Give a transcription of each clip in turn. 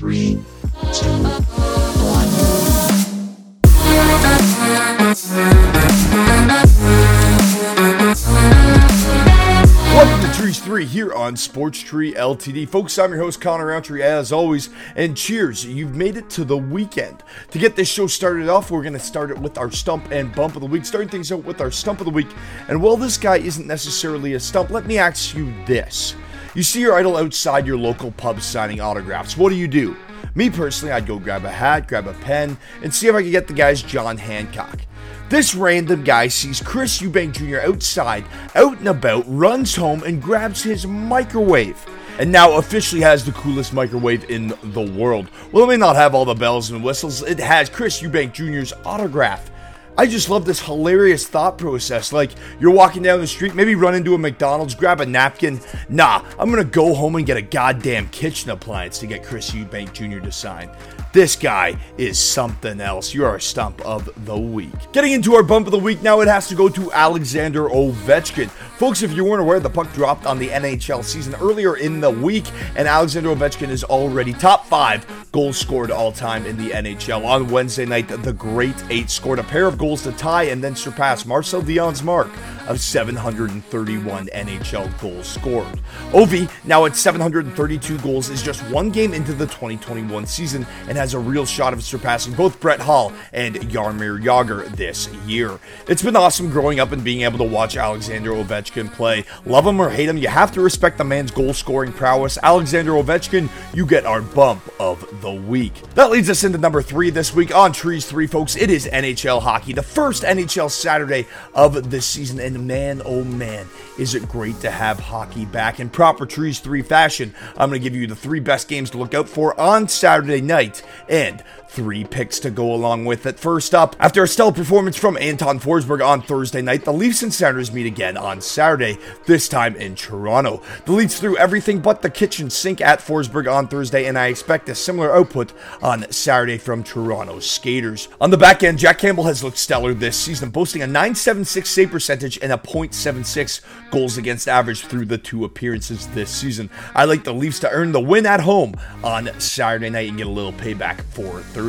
Three. Welcome to Trees 3 here on Sports Tree LTD. Folks, I'm your host, Connor Roundtree, as always, and cheers, you've made it to the weekend. To get this show started off, we're going to start it with our stump and bump of the week, starting things out with our stump of the week. And while this guy isn't necessarily a stump, let me ask you this. You see your idol outside your local pub signing autographs. What do you do? Me personally, I'd go grab a hat, grab a pen, and see if I could get the guy's John Hancock. This random guy sees Chris Eubank Jr. outside, out and about, runs home and grabs his microwave. And now officially has the coolest microwave in the world. Well, it may not have all the bells and whistles, it has Chris Eubank Jr.'s autograph. I just love this hilarious thought process. Like, you're walking down the street, maybe run into a McDonald's, grab a napkin. Nah, I'm gonna go home and get a goddamn kitchen appliance to get Chris Eubank Jr. to sign. This guy is something else. You're our stump of the week. Getting into our bump of the week now, it has to go to Alexander Ovechkin. Folks, if you weren't aware, the puck dropped on the NHL season earlier in the week, and Alexander Ovechkin is already top five goals scored all time in the NHL. On Wednesday night, the Great Eight scored a pair of goals to tie and then surpass Marcel Dionne's mark of 731 NHL goals scored. Ovi, now at 732 goals, is just one game into the 2021 season and has a real shot of surpassing both Brett Hull and Jaromir Jagr this year. It's been awesome growing up and being able to watch Alexander Ovechkin play. Love him or hate him, you have to respect the man's goal scoring prowess. Alexander Ovechkin, you get our bump of the week. That leads us into number three this week on Trees 3, folks. It is NHL hockey, the first NHL Saturday of the season, and man, oh man, is it great to have hockey back in proper Trees 3 fashion. I'm going to give you the three best games to look out for on Saturday night and three picks to go along with it. First up, after a stellar performance from Anton Forsberg on Thursday night, the Leafs and Senators meet again on Saturday, this time in Toronto. The Leafs threw everything but the kitchen sink at Forsberg on Thursday, and I expect a similar output on Saturday from Toronto's skaters. On the back end, Jack Campbell has looked stellar this season, boasting a 976 save percentage and a .76 goals against average through the two appearances this season. I like the Leafs to earn the win at home on Saturday night and get a little payback for Thursday.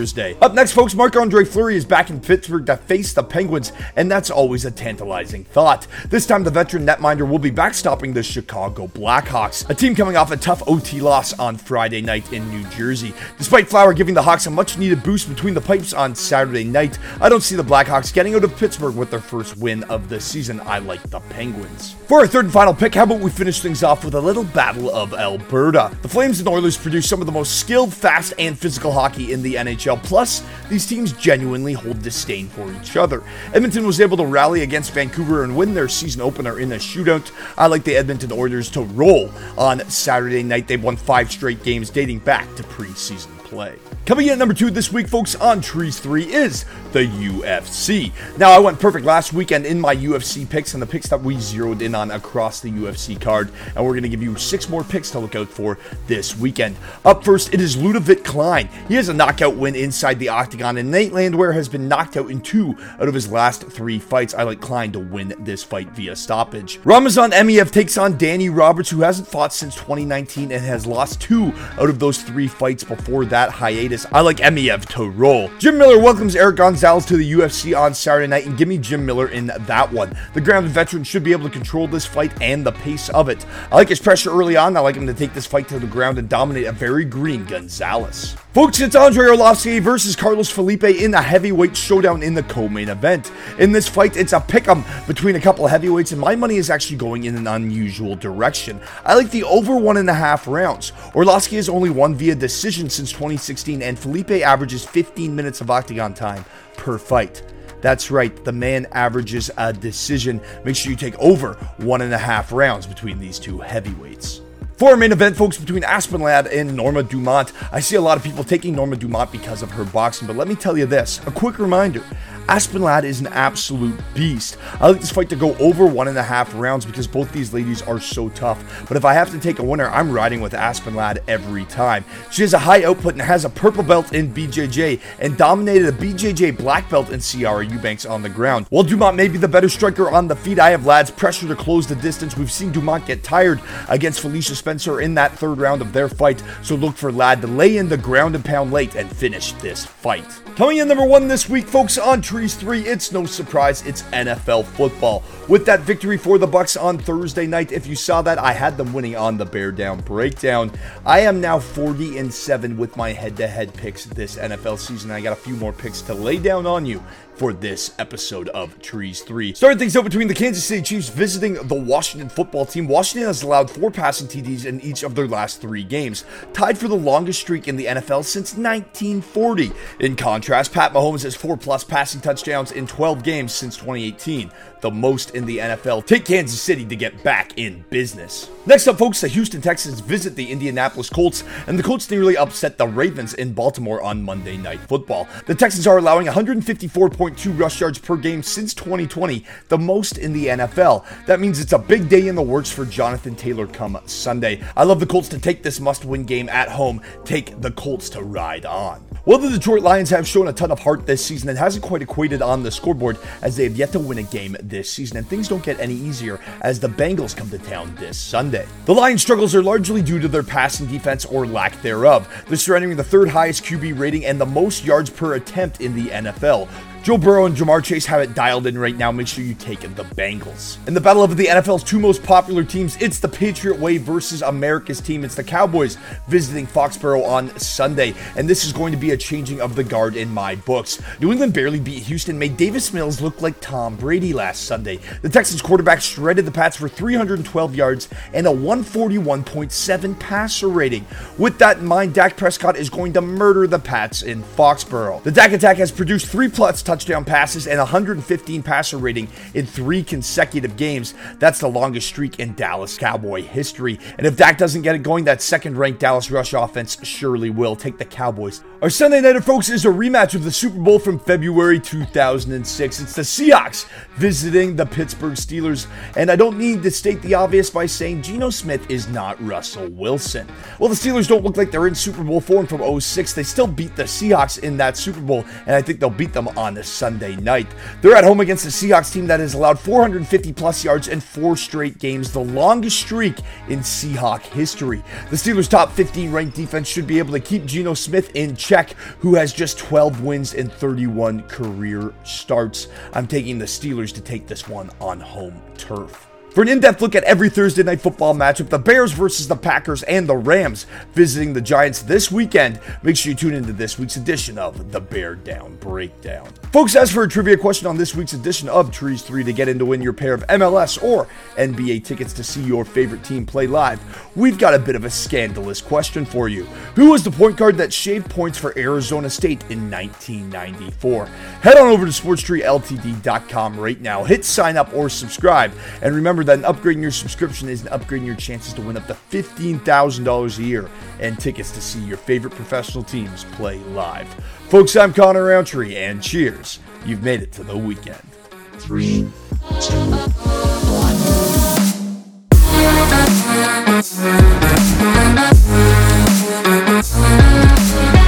Up next, folks, Marc Andre Fleury is back in Pittsburgh to face the Penguins, and that's always a tantalizing thought. This time, the veteran netminder will be backstopping the Chicago Blackhawks, a team coming off a tough OT loss on Friday night in New Jersey. Despite Flower giving the Hawks a much needed boost between the pipes on Saturday night, I don't see the Blackhawks getting out of Pittsburgh with their first win of the season. I like the Penguins. For our third and final pick, how about we finish things off with a little battle of Alberta? The Flames and Oilers produce some of the most skilled, fast, and physical hockey in the NHL. Plus, these teams genuinely hold disdain for each other. Edmonton was able to rally against Vancouver and win their season opener in a shootout. I like the Edmonton Oilers to roll on Saturday night. They've won five straight games dating back to preseason play. Coming in at number two this week, folks, on Trees 3 is the UFC. Now, I went perfect last weekend in my UFC picks and the picks that we zeroed in on across the UFC card, and we're going to give you six more picks to look out for this weekend. Up first, it is Ludovic Klein. He has a knockout win inside the octagon, and Nate Landwehr has been knocked out in two out of his last three fights. I like Klein to win this fight via stoppage. Ramazan Emeev takes on Danny Roberts, who hasn't fought since 2019 and has lost two out of those three fights before that hiatus. I like Emeev to roll. Jim Miller welcomes Eric Gonzalez to the UFC on Saturday night, and give me Jim Miller in that one. The grounded veteran should be able to control this fight and the pace of it. I like his pressure early on. I like him to take this fight to the ground and dominate a very green Gonzalez. Folks, it's Andre Arlovski versus Carlos Felipe in a heavyweight showdown in the co-main event. In this fight, it's a pick'em between a couple of heavyweights, and my money is actually going in an unusual direction. I like the over one and a half rounds. Arlovski has only won via decision since 2016, and Felipe averages 15 minutes of octagon time per fight. That's right, the man averages a decision. Make sure you take over one and a half rounds between these two heavyweights. For our main event, folks, between Aspen Ladd and Norma Dumont, I see a lot of people taking Norma Dumont because of her boxing, but let me tell you this a quick reminder Aspen Ladd is an absolute beast. I like this fight to go over one and a half rounds because both these ladies are so tough. But if I have to take a winner, I'm riding with Aspen Ladd every time. She has a high output and has a purple belt in BJJ and dominated a BJJ black belt in Sijara Eubanks on the ground. While Dumont may be the better striker on the feet, I have Ladd's pressure to close the distance. We've seen Dumont get tired against Felicia Spencer in that third round of their fight, so look for Ladd to lay in the ground and pound late and finish this fight. Coming in number one this week, folks, on Trees 3, it's no surprise, it's NFL football. With that victory for the Bucs on Thursday night, if you saw that, I had them winning on the Bear Down breakdown. I am now 40 and 7 with my head-to-head picks this NFL season. I got a few more picks to lay down on you for this episode of Trees 3. Starting things out between the Kansas City Chiefs visiting the Washington football team. Washington has allowed four passing TDs in each of their last three games, tied for the longest streak in the NFL since 1940. In contrast, Pat Mahomes has four plus passing touchdowns in 12 games since 2018 the most in the NFL. Take Kansas City to get back in business. Next up, folks, the Houston Texans visit the Indianapolis Colts, and the Colts nearly upset the Ravens in Baltimore on Monday Night Football. The Texans are allowing 154.2 rush yards per game since 2020, the most in the NFL. That means it's a big day in the works for Jonathan Taylor come Sunday. I love the Colts to take this must win game at home, take the Colts to ride on. While the Detroit Lions have shown a ton of heart this season, and hasn't quite equated on the scoreboard as they have yet to win a game this season, and things don't get any easier as the Bengals come to town this Sunday. The Lions' struggles are largely due to their passing defense or lack thereof. They're surrendering the third highest QB rating and the most yards per attempt in the NFL. Joe Burrow and Ja'Marr Chase have it dialed in right now. Make sure you take the Bengals. In the battle of the NFL's two most popular teams, it's the Patriot Way versus America's team. It's the Cowboys visiting Foxborough on Sunday, and this is going to be a changing of the guard in my books. New England barely beat Houston, made Davis Mills look like Tom Brady last Sunday. The Texans quarterback shredded the Pats for 312 yards and a 141.7 passer rating. With that in mind, Dak Prescott is going to murder the Pats in Foxborough. The Dak attack has produced three plus touchdown passes and 115 passer rating in three consecutive games. That's the longest streak in Dallas Cowboy history. And if Dak doesn't get it going, that second ranked Dallas rush offense surely will take the Cowboys. Our Sunday nighter, folks, is a rematch of the Super Bowl from February 2006. It's the Seahawks visiting the Pittsburgh Steelers. And I don't need to state the obvious by saying Geno Smith is not Russell Wilson. Well, the Steelers don't look like they're in Super Bowl form from 06. They still beat the Seahawks in that Super Bowl, and I think they'll beat them on this Sunday night. They're at home against the Seahawks team that has allowed 450 plus yards in four straight games, the longest streak in Seahawk history. The Steelers' top 15 ranked defense should be able to keep Geno Smith in check, who has just 12 wins and 31 career starts. I'm taking the Steelers to take this one on home turf. For an in-depth look at every Thursday night football matchup, the Bears versus the Packers and the Rams visiting the Giants this weekend, make sure you tune into this week's edition of the Bear Down Breakdown. Folks, as for a trivia question on this week's edition of Trees 3 to get in to win your pair of MLS or NBA tickets to see your favorite team play live, we've got a bit of a scandalous question for you. Who was the point guard that shaved points for Arizona State in 1994? Head on over to SportsTreeLTD.com right now, hit sign up or subscribe, and Remember that upgrading your subscription is upgrading your chances to win up to $15,000 a year and tickets to see your favorite professional teams play live. Folks, I'm Connor Roundtree, and cheers. You've made it to the weekend. Three, two, one.